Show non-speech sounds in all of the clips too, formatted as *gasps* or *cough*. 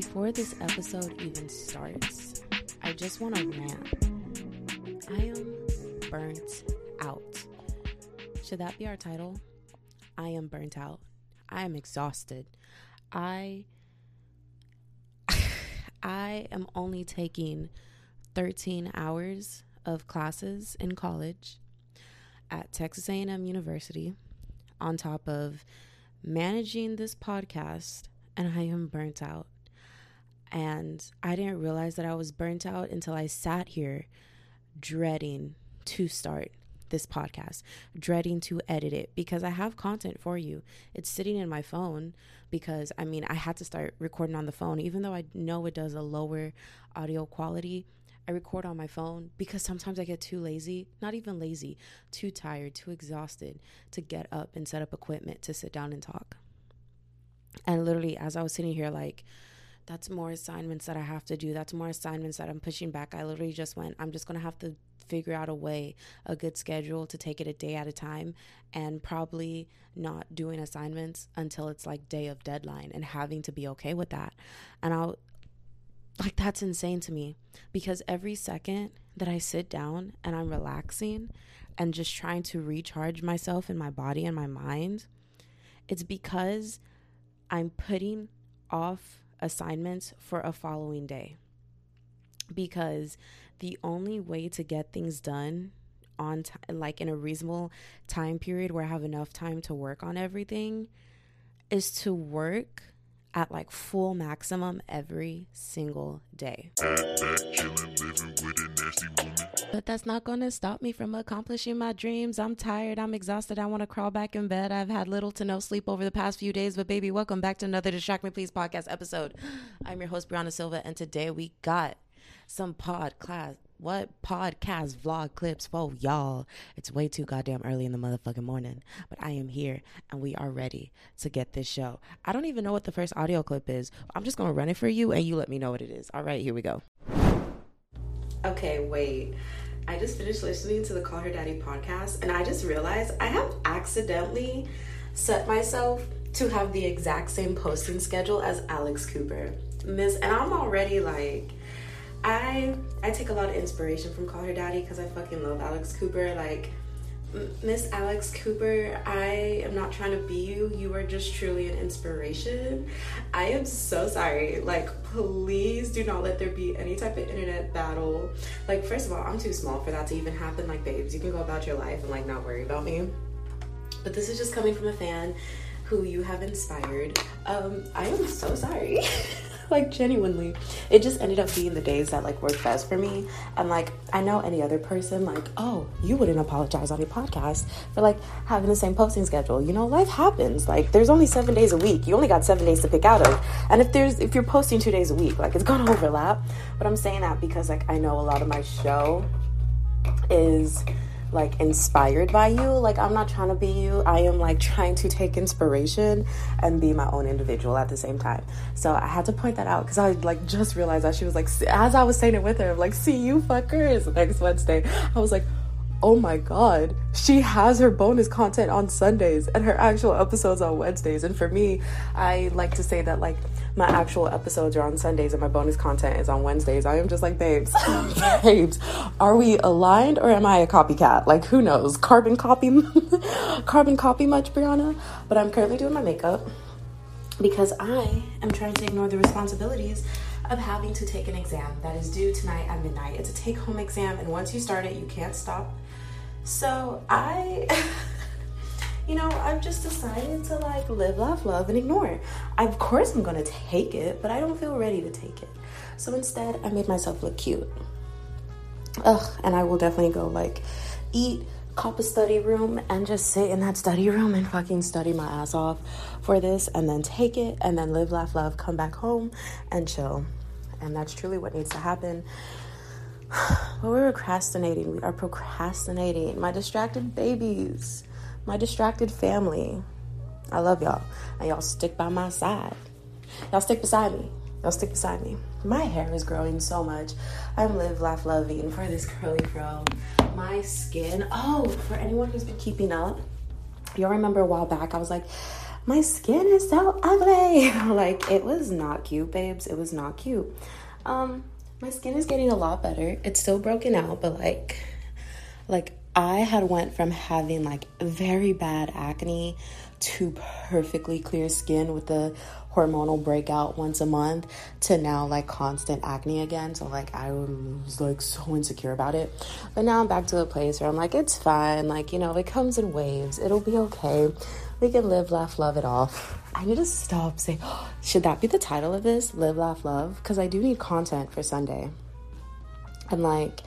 Before this episode even starts, I just want to rant. I am burnt out. Should that be our title? I am burnt out. I am exhausted. I *laughs* I am only taking 13 hours of classes in college at Texas A&M University on top of managing this podcast and I am burnt out. And I didn't realize that I was burnt out until I sat here dreading to start this podcast, dreading to edit it because I have content for you. It's sitting in my phone because I mean, I had to start recording on the phone, even though I know it does a lower audio quality. I record on my phone because sometimes I get too lazy, not even lazy, too tired, too exhausted to get up and set up equipment to sit down and talk. And literally, as I was sitting here, like, that's more assignments that I have to do. That's more assignments that I'm pushing back. I literally just went, I'm just going to have to figure out a way, a good schedule to take it a day at a time and probably not doing assignments until it's like day of deadline and having to be okay with that. And I'll, like, that's insane to me because every second that I sit down and I'm relaxing and just trying to recharge myself in my body and my mind, it's because I'm putting off assignments for a following day. Because the only way to get things done on time, like in a reasonable time period where I have enough time to work on everything, is to work at like full maximum every single day. But that's not going to stop me from accomplishing my dreams. I'm tired. I'm exhausted. I want to crawl back in bed. I've had little to no sleep over the past few days. But, baby, welcome back to another Distract Me Please podcast episode. *gasps* I'm your host, Brianna Silva, and today we got some pod class what podcast vlog clips for y'all. It's way too goddamn early in the motherfucking morning, but I am here and we are ready to get this show. I don't even know what the first audio clip is. I'm just gonna run it for you and you let me know what it is. All right, here we go. Okay, wait. I just finished listening to the Call Her Daddy podcast and I just realized I have accidentally set myself to have the exact same posting schedule as Alex Cooper. Miss, and I'm already like I I take a lot of inspiration from Call Her Daddy because I fucking love Alex Cooper. Like Miss Alex Cooper, I am not trying to be you. You are just truly an inspiration. I am so sorry. Like, please do not let there be any type of internet battle. Like, first of all, I'm too small for that to even happen. Like, babes, you can go about your life and like not worry about me. But this is just coming from a fan who you have inspired. Um, I am so sorry. *laughs* like genuinely it just ended up being the days that like worked best for me. And like i know any other person like oh you wouldn't apologize on your podcast for like having the same posting schedule. You know life happens. Like there's only seven days a week. You only got seven days to pick out of. And if there's if you're posting two days a week like it's gonna overlap. But i'm saying that because like i know a lot of my show is like inspired by you. Like I'm not trying to be you. I am like trying to take inspiration and be my own individual at the same time. So I had to point that out because I like just realized that she was like as I was saying it with her, I'm like, see you fuckers next Wednesday. I was like, oh my god, she has her bonus content on Sundays and her actual episodes on Wednesdays. And for me, I like to say that like my actual episodes are on Sundays and my bonus content is on Wednesdays. I am just like, babes, *laughs* babes, are we aligned or am I a copycat? Like, who knows? Carbon copy, *laughs* carbon copy much, Brianna? But I'm currently doing my makeup because I am trying to ignore the responsibilities of having to take an exam that is due tonight at midnight. It's a take home exam, and once you start it, you can't stop so I, *laughs* you know, I've just decided to like live, laugh, love, and ignore. Of course, I'm gonna take it, but I don't feel ready to take it. So instead, I made myself look cute. Ugh, and I will definitely go like eat cop a study room and just sit in that study room and fucking study my ass off for this and then take it and then live, laugh, love, come back home and chill. And that's truly what needs to happen. *sighs* But we're procrastinating. We are procrastinating. My distracted babies, my distracted family. I love y'all. And y'all stick by my side. Y'all stick beside me. Y'all stick beside me. My hair is growing so much. I'm live, laugh, loving for this curly fro. My skin. Oh, for anyone who's been keeping up, y'all remember a while back I was like, my skin is so ugly. *laughs* like it was not cute, babes. It was not cute. Um, my skin is getting a lot better. It's still broken out, but like, like I had went from having like very bad acne to perfectly clear skin with the hormonal breakout once a month to now like constant acne again. So like I was like so insecure about it. But now I'm back to a place where I'm like, it's fine. Like, you know, it comes in waves. It'll be okay. We can live, laugh, love it off. I need to stop saying, oh, *gasps* should that be the title of this? Live, laugh, love? Because I do need content for Sunday. And like,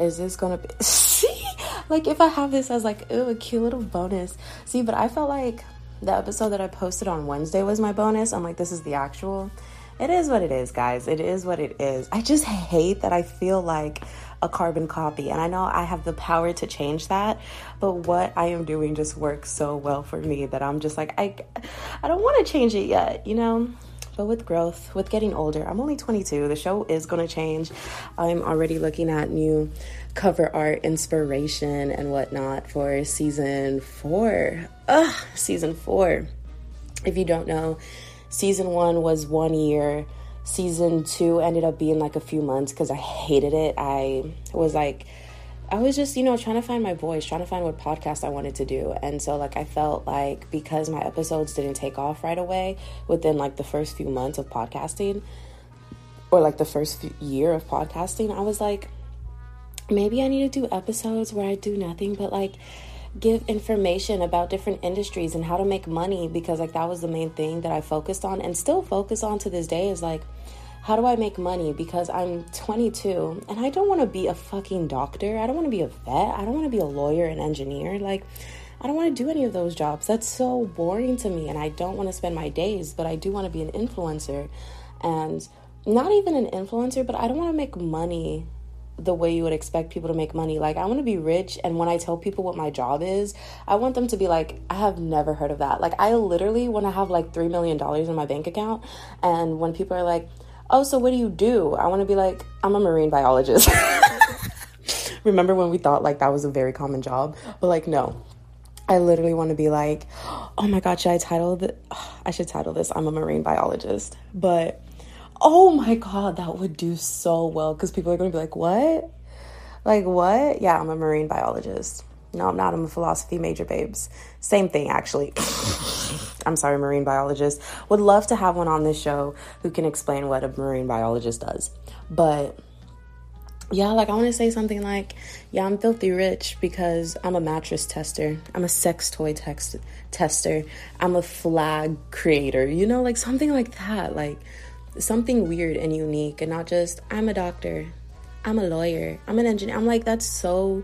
is this gonna be *laughs* see like if i have this as like ooh, a cute little bonus see but i felt like the episode that i posted on wednesday was my bonus i'm like this is the actual it is what it is guys it is what it is i just hate that i feel like a carbon copy and i know i have the power to change that but what i am doing just works so well for me that i'm just like i i don't want to change it yet you know but with growth, with getting older, I'm only 22. The show is going to change. I'm already looking at new cover art inspiration and whatnot for season four. Ugh, season four. If you don't know, season one was one year. Season two ended up being like a few months because I hated it. I was like, I was just, you know, trying to find my voice, trying to find what podcast I wanted to do. And so, like, I felt like because my episodes didn't take off right away within like the first few months of podcasting or like the first year of podcasting, I was like, maybe I need to do episodes where I do nothing but like give information about different industries and how to make money because, like, that was the main thing that I focused on and still focus on to this day is like, how do I make money? Because I'm 22 and I don't want to be a fucking doctor. I don't want to be a vet. I don't want to be a lawyer, an engineer. Like, I don't want to do any of those jobs. That's so boring to me. And I don't want to spend my days, but I do want to be an influencer. And not even an influencer, but I don't want to make money the way you would expect people to make money. Like, I want to be rich, and when I tell people what my job is, I want them to be like, I have never heard of that. Like, I literally want to have like $3 million in my bank account, and when people are like, oh, so what do you do? I want to be like, I'm a marine biologist. *laughs* Remember when we thought like that was a very common job? But like, no. I literally want to be like, oh my God, should I title? *sighs* I should title this, I'm a marine biologist. But oh my God, that would do so well because people are going to be like, what? Like, what? Yeah, I'm a marine biologist. No, I'm not. I'm a philosophy major, babes. Same thing, actually. *laughs* I'm sorry, marine biologist. Would love to have one on this show who can explain what a marine biologist does. But yeah, like I want to say something like, yeah, I'm filthy rich because I'm a mattress tester. I'm a sex toy text- tester. I'm a flag creator. You know, like something like that. Like something weird and unique and not just I'm a doctor. I'm a lawyer. I'm an engineer. I'm like that's so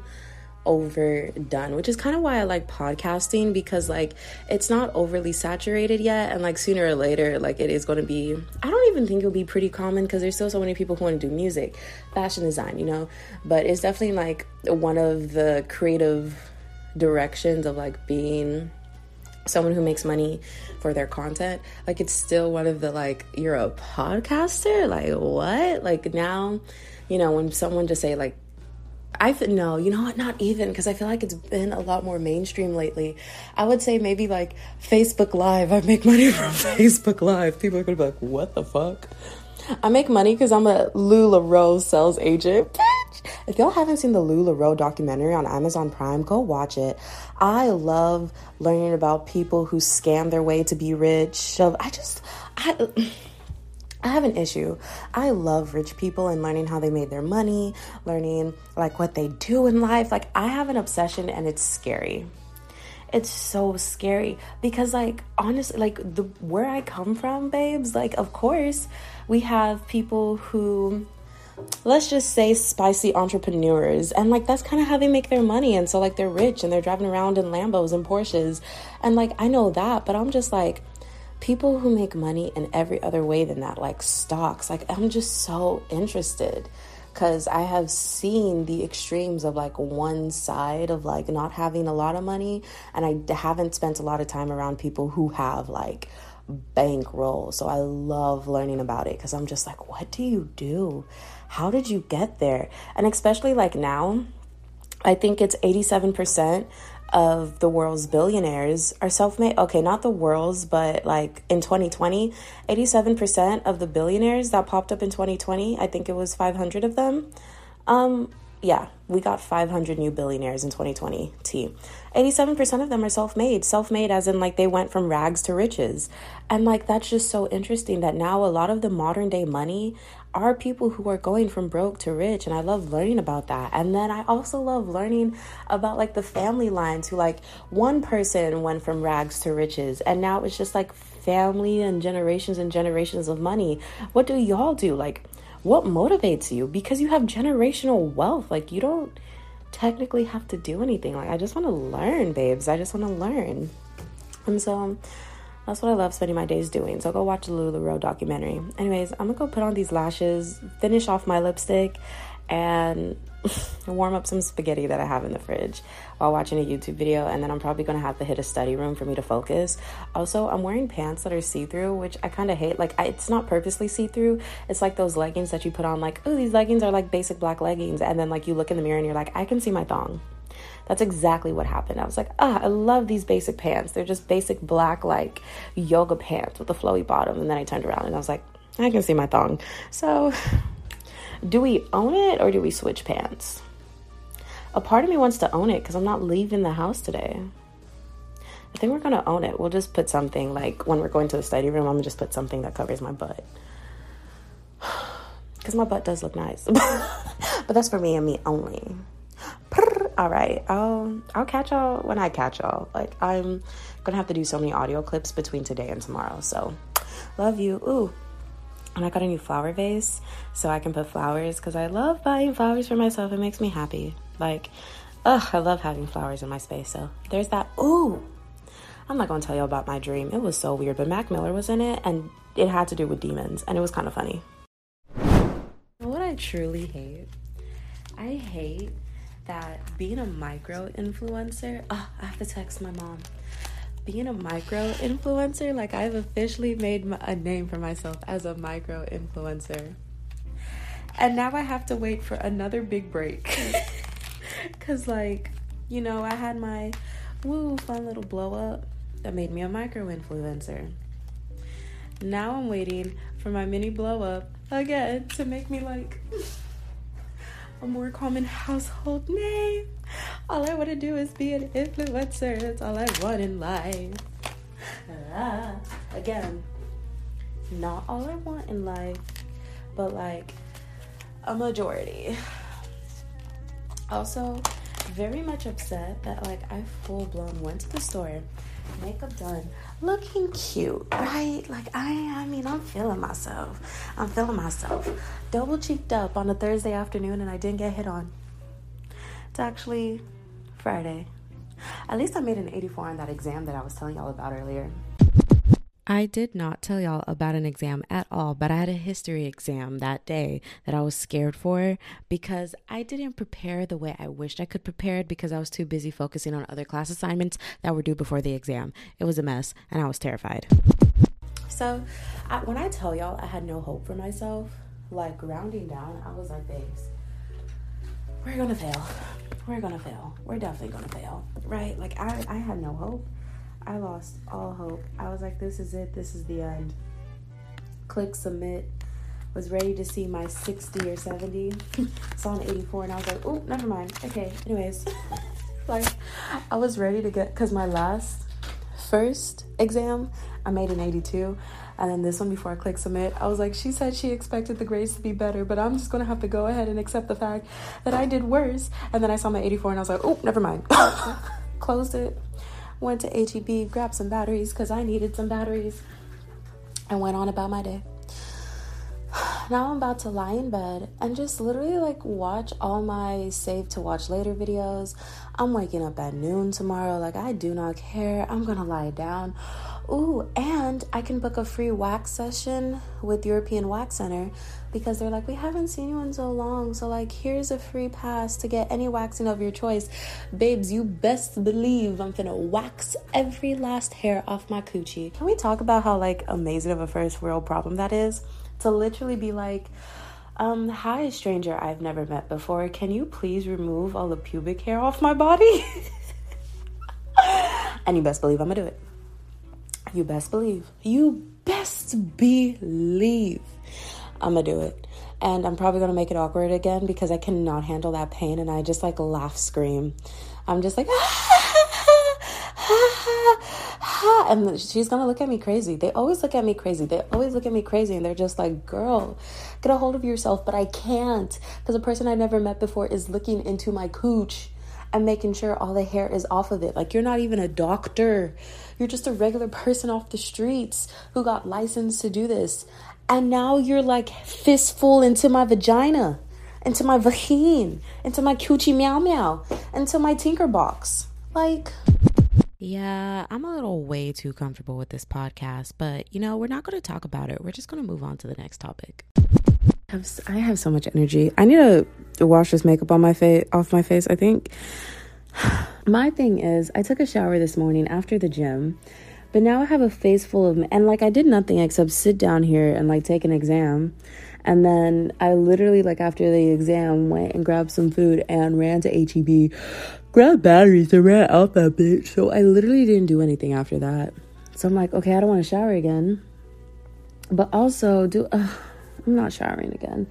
overdone, which is kind of why I like podcasting because like it's not overly saturated yet and like sooner or later like it is going to be I don't even think it'll be pretty common because there's still so many people who want to do music, fashion design, you know, but it's definitely like one of the creative directions of like being someone who makes money for their content. Like it's still one of the like you're a podcaster? Like what? Like now you know when someone just say like I no, you know what? Not even because I feel like it's been a lot more mainstream lately. I would say maybe like Facebook Live. I make money *laughs* from Facebook Live. People are gonna be like, "What the fuck?" I make money because I'm a LuLaRoe sales agent. Bitch. If y'all haven't seen the LuLaRoe documentary on Amazon Prime, go watch it. I love learning about people who scam their way to be rich. I just, I. I have an issue. I love rich people and learning how they made their money, learning like what they do in life. Like I have an obsession and it's scary. It's so scary because like honestly like the where I come from, babes, like of course, we have people who let's just say spicy entrepreneurs and like that's kind of how they make their money and so like they're rich and they're driving around in Lambos and Porsches and like I know that but I'm just like people who make money in every other way than that like stocks like I'm just so interested because I have seen the extremes of like one side of like not having a lot of money and I haven't spent a lot of time around people who have like bankroll so I love learning about it because I'm just like what do you do how did you get there? And especially like now, I think it's 87% of the world's billionaires are self made. Okay, not the world's, but like in 2020, 87% of the billionaires that popped up in 2020, I think it was 500 of them, um, yeah, we got 500 new billionaires in 2020 T. 87% of them are self-made. Self-made as in like they went from rags to riches. And like that's just so interesting that now a lot of the modern day money are people who are going from broke to rich and I love learning about that. And then I also love learning about like the family lines who like one person went from rags to riches and now it's just like family and generations and generations of money. What do y'all do? Like what motivates you because you have generational wealth like you don't technically have to do anything like i just want to learn babes i just want to learn and so that's what i love spending my days doing so go watch the LuLaRoe documentary. Anyways i'm gonna go put on these lashes finish off my lipstick and *sighs* warm up some spaghetti that I have in the fridge while watching a YouTube video, and then I'm probably gonna have to hit a study room for me to focus. Also, I'm wearing pants that are see through, which I kind of hate. Like, I, it's not purposely see through, it's like those leggings that you put on, like, oh, these leggings are like basic black leggings, and then like you look in the mirror and you're like, I can see my thong. That's exactly what happened. I was like, ah, I love these basic pants. They're just basic black, like yoga pants with a flowy bottom. And then I turned around and I was like, I can see my thong. So, do we own it or do we switch pants? A part of me wants to own it because I'm not leaving the house today. I think we're gonna own it. We'll just put something like when we're going to the study room, I'm gonna just put something that covers my butt. *sighs* Because my butt does look nice. *laughs* but that's for me and me only. All right. I'll I'll catch y'all when I catch y'all. Like I'm gonna have to do so many audio clips between today and tomorrow. So love you. Ooh, and I got a new flower vase so I can put flowers because I love buying flowers for myself. It makes me happy. Like, ugh, I love having flowers in my space. So there's that. Ooh, I'm not to tell you about my dream. It was so weird, but Mac Miller was in it and it had to do with demons and it was kind of funny. What I truly hate, I hate that being a micro influencer. Oh, I have to text my mom being a micro influencer, like I've officially made a name for myself as a micro influencer. And now I have to wait for another big break. *laughs* Cause like, you know, I had my woo fun little blow up that made me a micro influencer. Now I'm waiting for my mini blow up again to make me like *laughs* a more common household name. *laughs* All I want to do is be an influencer. That's all I want in life. Ah, again, not all I want in life, but like a majority. Also, very much upset that like I full blown went to the store, makeup done, looking cute, right? Like I I mean I'm feeling myself. I'm feeling myself. Double cheeked up on a Thursday afternoon and I didn't get hit on. It's actually Friday. At least I made an 84 on that exam that I was telling y'all about earlier. I did not tell y'all about an exam at all, but I had a history exam that day that I was scared for because I didn't prepare the way I wished I could prepare it because I was too busy focusing on other class assignments that were due before the exam. It was a mess and I was terrified. So, I, when I tell y'all I had no hope for myself, like rounding down, I was like, babes, we're gonna fail. We're gonna fail. We're definitely gonna fail, right? Like, I, I had no hope. I lost all hope. I was like, this is it, this is the end. Click submit. Was ready to see my 60 or 70. Saw an 84 and I was like, oh, never mind. Okay, anyways. *laughs* like, I was ready to get, because my last, first exam, I made an 82. And then this one before I click submit, I was like, she said she expected the grades to be better, but I'm just gonna have to go ahead and accept the fact that I did worse. And then I saw my 84 and I was like, oh, never mind. *laughs* Closed it, went to HEB, grabbed some batteries because I needed some batteries, and went on about my day. *sighs* now I'm about to lie in bed and just literally like watch all my save to watch later videos. I'm waking up at noon tomorrow. Like, I do not care. I'm gonna lie down. Ooh, and I can book a free wax session with European Wax Center because they're like, we haven't seen you in so long. So, like, here's a free pass to get any waxing of your choice. Babes, you best believe I'm finna wax every last hair off my coochie. Can we talk about how, like, amazing of a first world problem that is? To literally be like, um, hi, stranger I've never met before. Can you please remove all the pubic hair off my body? *laughs* and you best believe I'm gonna do it. You best believe. You best believe I'm gonna do it. And I'm probably gonna make it awkward again because I cannot handle that pain and I just like laugh, scream. I'm just like, *laughs* and she's gonna look at me crazy. They always look at me crazy. They always look at me crazy and they're just like, girl, get a hold of yourself. But I can't because a person I never met before is looking into my cooch and making sure all the hair is off of it. Like, you're not even a doctor. You're just a regular person off the streets who got licensed to do this. And now you're like fistful into my vagina, into my vagine, into my coochie meow meow, into my tinker box. Like, yeah, I'm a little way too comfortable with this podcast, but you know, we're not going to talk about it. We're just going to move on to the next topic. I have so much energy. I need to wash this makeup on my face off my face, I think. *sighs* My thing is, I took a shower this morning after the gym, but now I have a face full of and like I did nothing except sit down here and like take an exam. And then I literally like after the exam went and grabbed some food and ran to HEB, grabbed batteries and ran out that bitch. So I literally didn't do anything after that. So I'm like, okay, I don't want to shower again. But also do uh, I'm not showering again.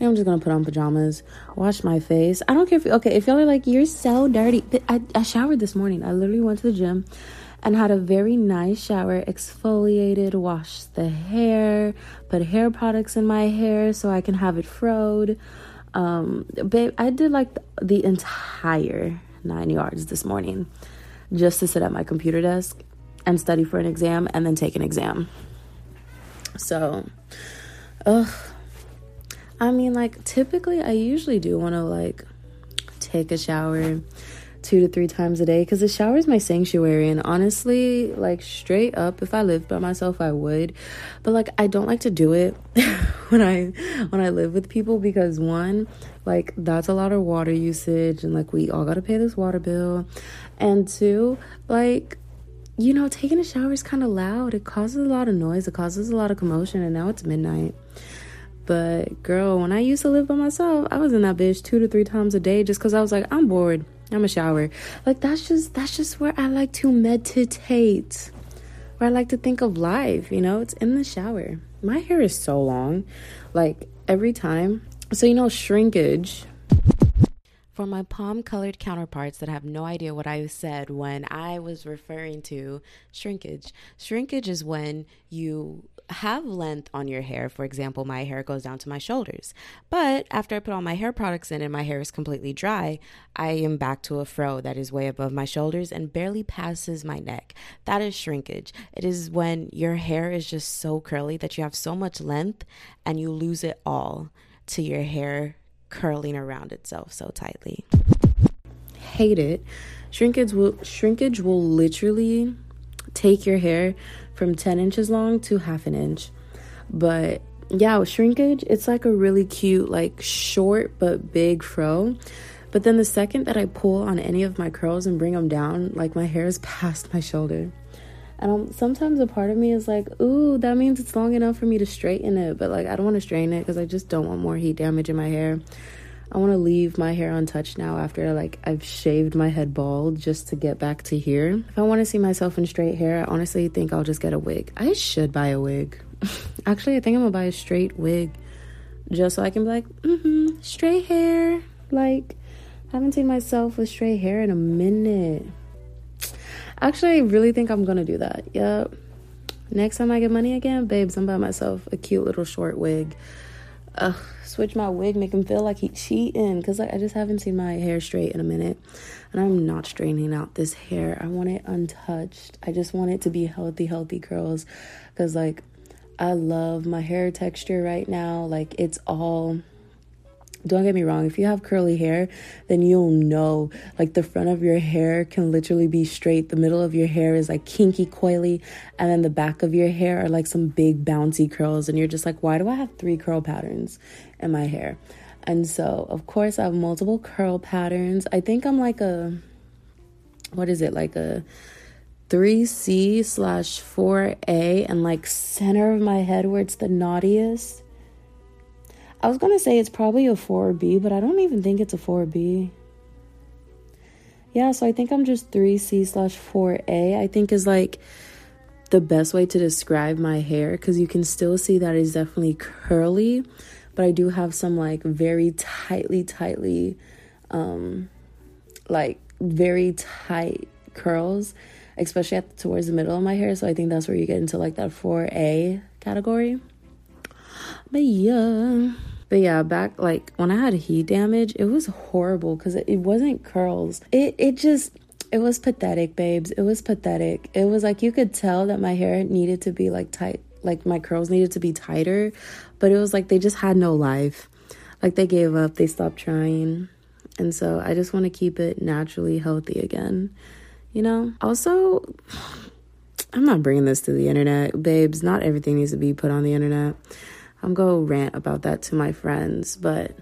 I'm just gonna put on pajamas, wash my face. I don't care if okay if y'all are like you're so dirty. I I showered this morning. I literally went to the gym and had a very nice shower, exfoliated, washed the hair, put hair products in my hair so I can have it froed. Um, babe, I did like the entire nine yards this morning just to sit at my computer desk and study for an exam and then take an exam. So, ugh. I mean, like, typically I usually do want to, like, take a shower two to three times a day because the shower is my sanctuary. And honestly, like, straight up, if I lived by myself, I would. But, like, I don't like to do it *laughs* when I when I live with people because one like that's a lot of water usage and like we all got to pay this water bill and two like you know taking a shower is kind of loud it causes a lot of noise it causes a lot of commotion and now it's midnight but girl, when I used to live by myself, I was in that bitch two to three times a day just because I was like, I'm bored. I'm a shower. Like that's just that's just where I like to meditate. Where I like to think of life, you know? It's in the shower. My hair is so long. Like every time. So you know shrinkage for my palm colored counterparts that have no idea what I said when I was referring to shrinkage. Shrinkage is when you have length on your hair. For example, my hair goes down to my shoulders. But after I put all my hair products in and my hair is completely dry, I am back to a fro that is way above my shoulders and barely passes my neck. That is shrinkage. It is when your hair is just so curly that you have so much length and you lose it all to your hair curling around itself so tightly. Hate it. Shrinkage will shrinkage will literally take your hair from 10 inches long to half an inch. But yeah, with shrinkage, it's like a really cute, like short but big fro. But then the second that I pull on any of my curls and bring them down, like my hair is *laughs* past my shoulder. And I'm, sometimes a part of me is like, ooh, that means it's long enough for me to straighten it. But like, I don't want to straighten it because I just don't want more heat damage in my hair. I want to leave my hair untouched now after like I've shaved my head bald just to get back to here. If I want to see myself in straight hair, I honestly think I'll just get a wig. I should buy a wig. *laughs* Actually, I think I'm gonna buy a straight wig just so I can be like, mm-hmm, straight hair. Like, I haven't seen myself with straight hair in a minute. Actually, I really think I'm gonna do that. Yep. Next time I get money again, babes, I'm buy myself a cute little short wig. Ugh switch my wig, make him feel like he's cheating. Cause like I just haven't seen my hair straight in a minute, and I'm not straightening out this hair. I want it untouched. I just want it to be healthy, healthy curls. Cause like I love my hair texture right now. Like it's all don't get me wrong, if you have curly hair, then you'll know like the front of your hair can literally be straight, the middle of your hair is like kinky, coily, and then the back of your hair are like some big bouncy curls. And you're just like, why do I have three curl patterns in my hair? And so, of course, I have multiple curl patterns. I think I'm like a, what is it, like a 3C slash 4A, and like center of my head where it's the naughtiest I was gonna say it's probably a 4B, but I don't even think it's a 4B. Yeah, so I think I'm just 3C slash 4A, I think is like the best way to describe my hair because you can still see that it's definitely curly, but I do have some like very tightly, tightly, um, like very tight curls, especially at towards the middle of my hair. So I think that's where you get into like that 4A category. But yeah. But yeah, back like when I had heat damage, it was horrible because it, it wasn't curls. It it just it was pathetic, babes. It was pathetic. It was like you could tell that my hair needed to be like tight, like my curls needed to be tighter, but it was like they just had no life. Like they gave up, they stopped trying. And so I just want to keep it naturally healthy again. You know? Also, I'm not bringing this to the internet, babes. Not everything needs to be put on the internet. I'm going to rant about that to my friends, but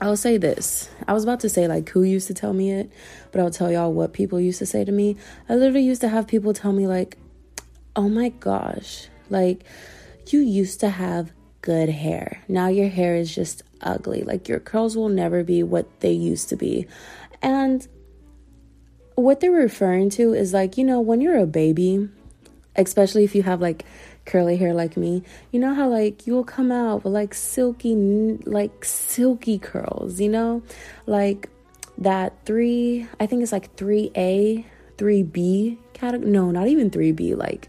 I'll say this. I was about to say like who used to tell me it, but I'll tell y'all what people used to say to me. I literally used to have people tell me like, "Oh my gosh, like you used to have good hair. Now your hair is just ugly. Like your curls will never be what they used to be." And what they're referring to is like, you know, when you're a baby, especially if you have like curly hair like me, you know how like you'll come out with like silky, like silky curls, you know, like that three, I think it's like 3A, 3B category. No, not even 3B, like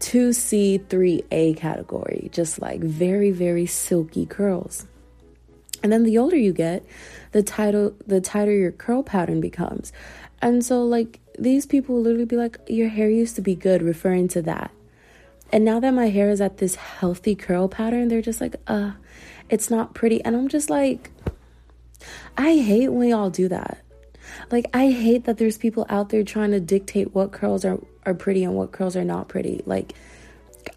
2C, 3A category. Just like very, very silky curls. And then the older you get, the tighter the tighter your curl pattern becomes. And so like these people will literally be like, Your hair used to be good, referring to that. And now that my hair is at this healthy curl pattern, they're just like, uh, it's not pretty. And I'm just like, I hate when y'all do that. Like, I hate that there's people out there trying to dictate what curls are, are pretty and what curls are not pretty. Like,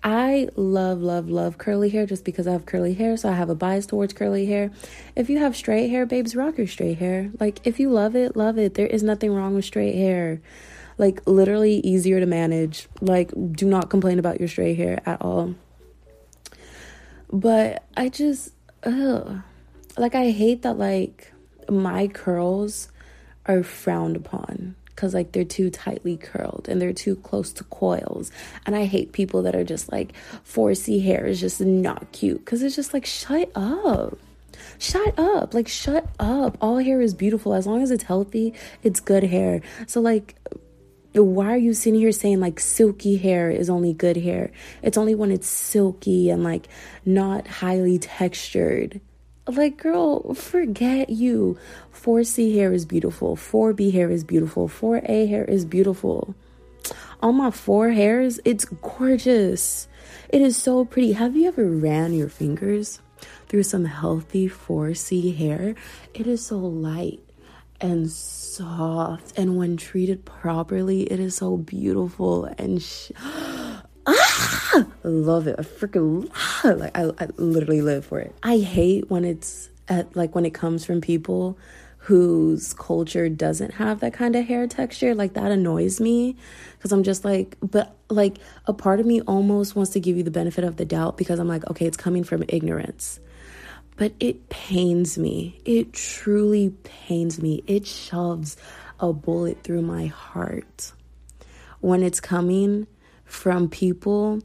I love, love, love curly hair just because I have curly hair, so I have a bias towards curly hair. If you have straight hair, babes, rock your straight hair. Like, if you love it, love it. There is nothing wrong with straight hair like literally easier to manage. Like, do not complain about your stray hair at all. But I just, ugh. Like, I hate that, like, my curls are frowned upon because like they're too tightly curled and they're too close to coils and i hate people that are just like 4c hair is just not cute because it's just like shut up shut up like shut up all hair is beautiful as long as it's healthy it's good hair so like why are you sitting here saying like silky hair is only good hair? It's only when it's silky and like not highly textured. Like, girl, forget you. 4C hair is beautiful. 4B hair is beautiful. 4A hair is beautiful. On my four hairs, it's gorgeous. It is so pretty. Have you ever ran your fingers through some healthy 4C hair? It is so light and soft and when treated properly it is so beautiful and sh- *gasps* ah, love it. I freaking like I, I literally live for it. I hate when it's at like when it comes from people whose culture doesn't have that kind of hair texture. Like that annoys me because i'm just like but like a part of me almost wants to give you the benefit of the doubt because i'm like okay it's coming from ignorance but it pains me. It truly pains me. It shoves a bullet through my heart when it's coming from people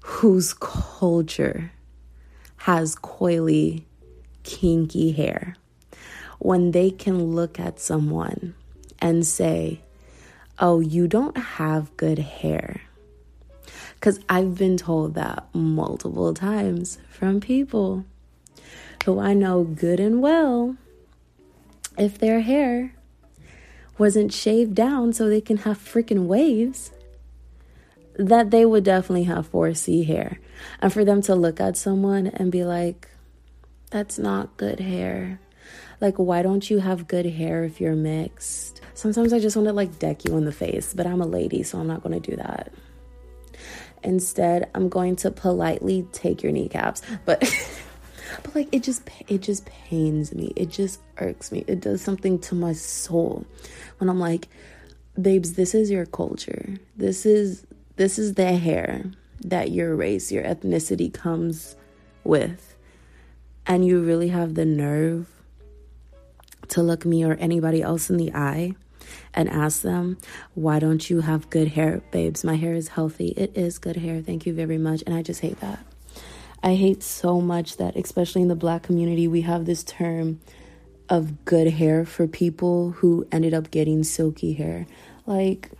whose culture has coily, kinky hair. When they can look at someone and say, Oh, you don't have good hair. Because I've been told that multiple times from people who I know good and well if their hair wasn't shaved down so they can have freaking waves, that they would definitely have 4C hair. And for them to look at someone and be like, that's not good hair. Like, why don't you have good hair if you're mixed? Sometimes I just want to like deck you in the face, but I'm a lady, so I'm not going to do that. Instead, I'm going to politely take your kneecaps. But *laughs* but like it just it just pains me. It just irks me. It does something to my soul when I'm like, "Babes, this is your culture. This is this is the hair that your race, your ethnicity comes with." And you really have the nerve to look me or anybody else in the eye and ask them, Why don't you have good hair, babes? My hair is healthy. It is good hair. Thank you very much. And I just hate that. I hate so much that, especially in the black community, we have this term of good hair for people who ended up getting silky hair. Like,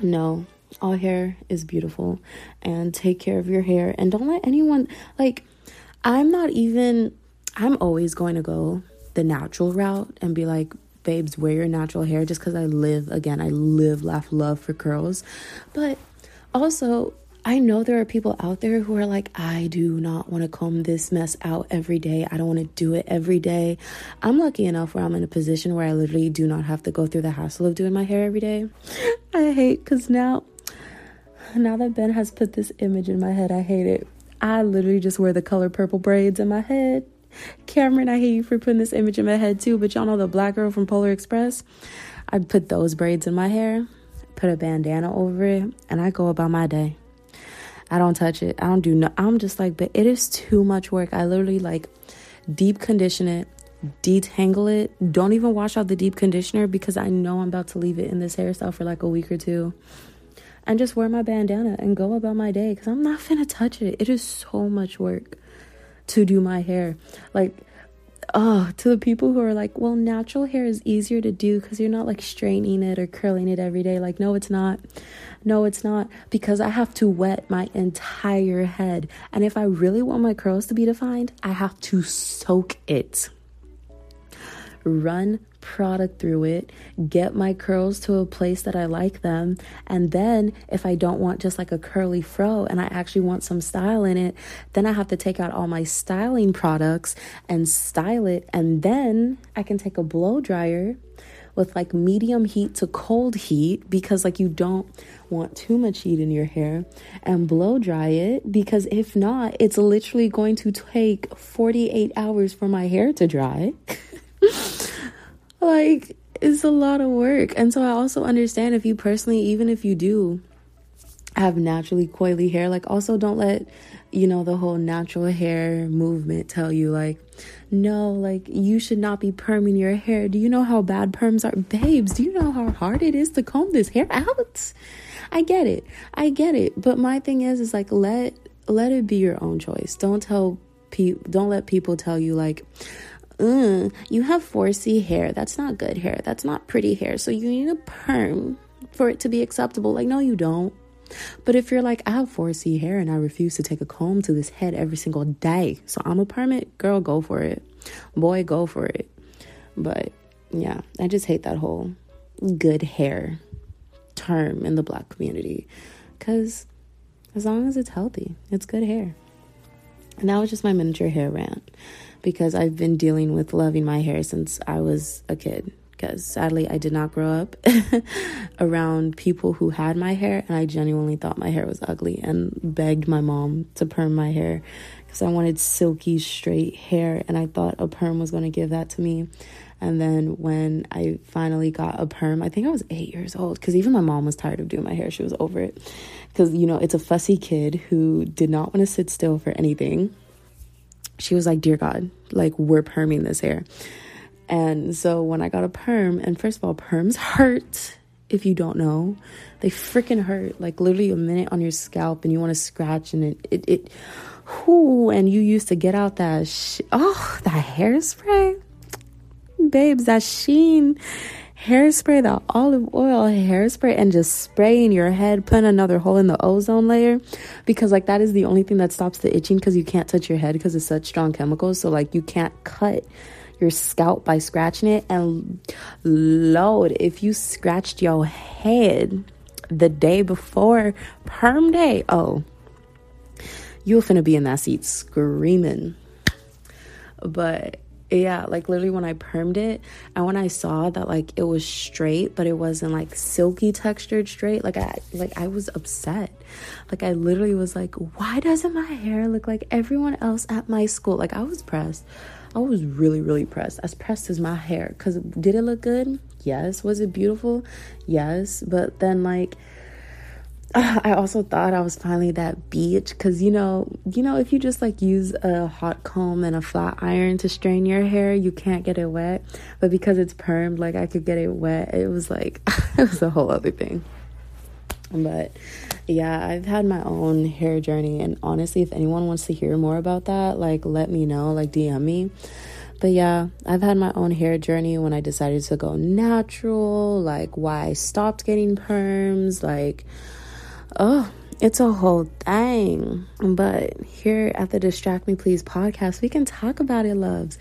no, all hair is beautiful and take care of your hair and don't let anyone, like, I'm not even, I'm always going to go the natural route and be like, babes, wear your natural hair just because I live, again, I live, laugh, love for curls. But also, I know there are people out there who are like, I do not want to comb this mess out every day. I don't want to do it every day. I'm lucky enough where I'm in a position where I literally do not have to go through the hassle of doing my hair every day. *laughs* I hate because now, now that Ben has put this image in my head, I hate it. I literally just wear the color purple braids in my head. Cameron, I hate you for putting this image in my head too, but y'all know the black girl from Polar Express? I put those braids in my hair, put a bandana over it, and I go about my day. I don't touch it. I don't do no I'm just like, but it is too much work. I literally like deep condition it, detangle it. Don't even wash out the deep conditioner because I know I'm about to leave it in this hairstyle for like a week or two. And just wear my bandana and go about my day because I'm not gonna touch it. It is so much work to do my hair. Like, oh, to the people who are like, well, natural hair is easier to do because you're not like straightening it or curling it every day. Like, no, it's not. No, it's not because I have to wet my entire head. And if I really want my curls to be defined, I have to soak it. Run product through it, get my curls to a place that I like them. And then, if I don't want just like a curly fro and I actually want some style in it, then I have to take out all my styling products and style it. And then I can take a blow dryer with like medium heat to cold heat because like you don't want too much heat in your hair and blow dry it because if not it's literally going to take 48 hours for my hair to dry *laughs* like it's a lot of work. And so I also understand if you personally, even if you do have naturally coily hair, like also don't let, you know, the whole natural hair movement tell you like, no, like you should not be perming your hair. Do you know how bad perms are? Babes, do you know how hard it is to comb this hair out? I get it. I get it. But my thing is is like let let it be your own choice. Don't tell people don't let people tell you like mm, you have 4C hair. That's not good hair. That's not pretty hair. So you need a perm for it to be acceptable. Like, no, you don't. But if you're like, I have 4C hair and I refuse to take a comb to this head every single day, so I'm a permit, girl, go for it. Boy, go for it. But yeah, I just hate that whole good hair term in the black community. Because as long as it's healthy, it's good hair. And that was just my miniature hair rant because I've been dealing with loving my hair since I was a kid. Because sadly, I did not grow up *laughs* around people who had my hair, and I genuinely thought my hair was ugly and begged my mom to perm my hair because I wanted silky, straight hair, and I thought a perm was going to give that to me. And then when I finally got a perm, I think I was eight years old because even my mom was tired of doing my hair. She was over it because, you know, it's a fussy kid who did not want to sit still for anything she was like, Dear God, like we're perming this hair. And so when I got a perm, and first of all, perms hurt if you don't know. They freaking hurt. Like literally a minute on your scalp and you want to scratch and it it it whoo and you used to get out that sh- oh that hairspray. Babes, that sheen hairspray, the olive oil hairspray, and just spraying your head, putting another hole in the ozone layer because, like, that is the only thing that stops the itching because you can't touch your head because it's such strong chemicals. So, like, you can't cut your scalp by scratching it. And load, if you scratched your head, the day before perm day. Oh, you're finna be in that seat screaming. But yeah, like literally when I permed it and when I saw that like it was straight, but it wasn't like silky textured straight, like I like I was upset. Like I literally was like, why doesn't my hair look like everyone else at my school? Like I was pressed. I was really, really pressed. As pressed as my hair. Cause did it look good? Yes. Was it beautiful? Yes. But then like *sighs* I also thought I was finally that beach because you know, you know, if you just like use a hot comb and a flat iron to strain your hair, you can't get it wet. But because it's permed, like I could get it wet. It was like *laughs* it was a whole other thing. But yeah, I've had my own hair journey, and honestly, if anyone wants to hear more about that, like let me know, like DM me. But yeah, I've had my own hair journey when I decided to go natural, like why I stopped getting perms, like oh, it's a whole thing. But here at the Distract Me Please podcast, we can talk about it, loves.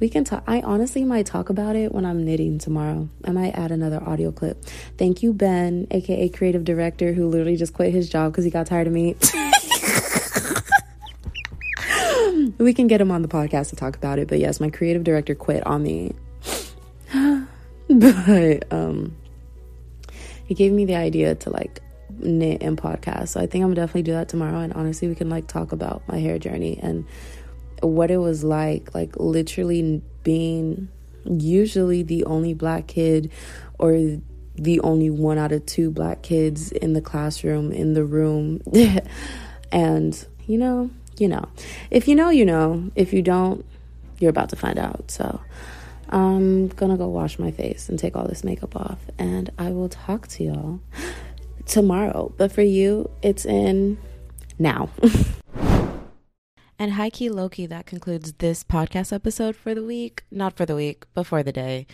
We can talk. I honestly might talk about it when I'm knitting tomorrow. I might add another audio clip. Thank you, Ben, aka creative director, who literally just quit his job because he got tired of me. *laughs* we can get him on the podcast to talk about it. But yes, my creative director quit on me. *gasps* but um he gave me the idea to like knit and podcast. So I think I'm definitely do that tomorrow. And honestly, we can like talk about my hair journey and what it was like, like literally being usually the only black kid or the only one out of two black kids in the classroom, in the room. *laughs* and, you know, you know. If you know, you know. If you don't, you're about to find out. So I'm gonna go wash my face and take all this makeup off. And I will talk to y'all tomorrow. But for you, it's in now. *laughs* and high key, Loki, that concludes this podcast episode for the week. Not for the week, but for the day.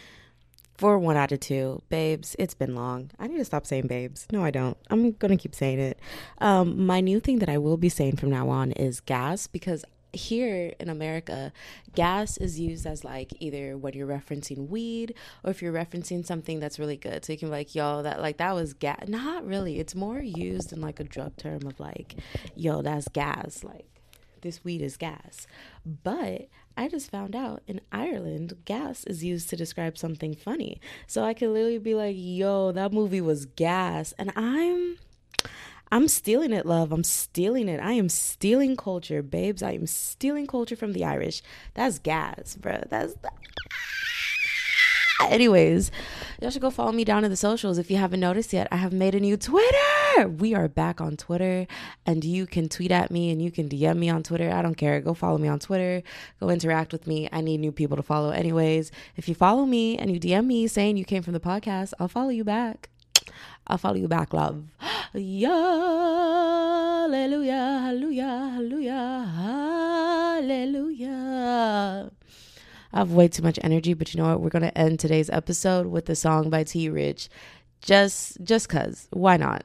For one out of two, babes, it's been long. I need to stop saying babes. No, I don't. I'm gonna keep saying it. Um, my new thing that I will be saying from now on is gas because here in America, gas is used as like either when you're referencing weed or if you're referencing something that's really good. So you can be like, yo, that like that was gas. Not really. It's more used in like a drug term of like, yo, that's gas. Like this weed is gas. But I just found out in Ireland, gas is used to describe something funny. So I could literally be like, yo, that movie was gas. And I'm I'm stealing it, love. I'm stealing it. I am stealing culture, babes. I am stealing culture from the Irish. That's gas, bro. That's. Anyways, y'all should go follow me down in the socials if you haven't noticed yet. I have made a new Twitter. We are back on Twitter, and you can tweet at me and you can DM me on Twitter. I don't care. Go follow me on Twitter. Go interact with me. I need new people to follow, anyways. If you follow me and you DM me saying you came from the podcast, I'll follow you back. I'll follow you back, love. *gasps* Hallelujah, hallelujah, hallelujah, hallelujah. I have way too much energy, but you know what? We're gonna end today's episode with a song by T Rich. Just just cause. Why not?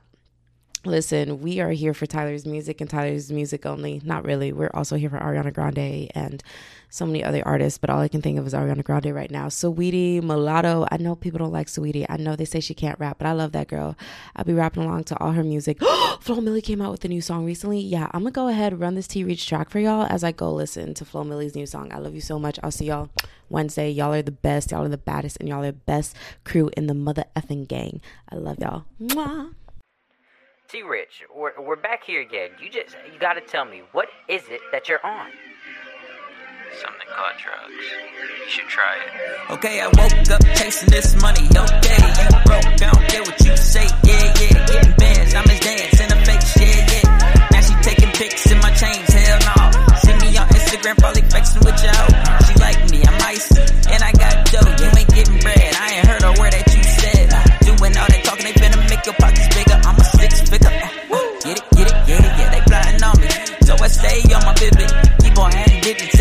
Listen, we are here for Tyler's music and Tyler's music only. Not really. We're also here for Ariana Grande and so many other artists, but all I can think of is Ariana Grande right now. Saweetie, Mulatto. I know people don't like Saweetie. I know they say she can't rap, but I love that girl. I'll be rapping along to all her music. *gasps* Flo Milli came out with a new song recently. Yeah, I'm gonna go ahead and run this T Reach track for y'all as I go listen to Flo Milli's new song. I love you so much. I'll see y'all Wednesday. Y'all are the best. Y'all are the baddest, and y'all are the best crew in the mother effing gang. I love y'all. Mwah. T Rich, we're, we're back here again. You just you gotta tell me what is it that you're on? Something called drugs. You should try it. Okay, I woke up chasing this money. Okay, you broke. I don't care what you say. Yeah, yeah, getting bands. I'm his dance in the face. Yeah, yeah. Now she taking pics in my chains. Hell no. See me on Instagram, probably flexing with y'all. She like me. I'm icy and I got dough. You ain't getting bread. I ain't heard a word that you said. Doing all that talking, they finna make your pockets bigger. I'm a six figure. Eh, get it, get it, get it, yeah. They plotting on me, so I stay on my pivot. Keep on adding digits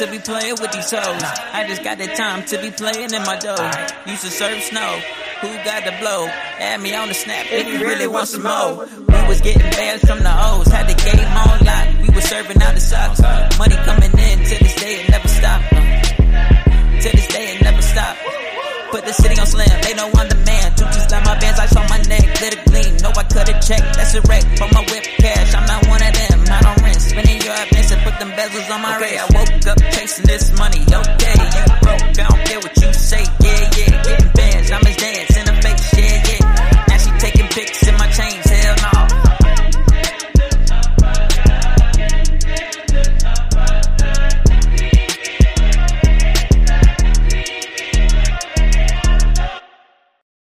to be playing with these hoes. I just got the time to be playing in my dough. Used to serve snow. Who got the blow? Add me on the snap if you really want some more. We was getting bands from the O's, had the game on lock. We was serving out the socks. Money coming in to this day, it never stop. To this day, it never stop. Put the city on slam, they know I'm the man. Two just like my bands, I saw my neck, let it gleam. No, I cut a check, that's a wreck. For my whip spending your advance and put them bezels on my okay, wrist. I woke up chasing this money, okay. You broke, I don't care what you say, yeah, yeah, yeah.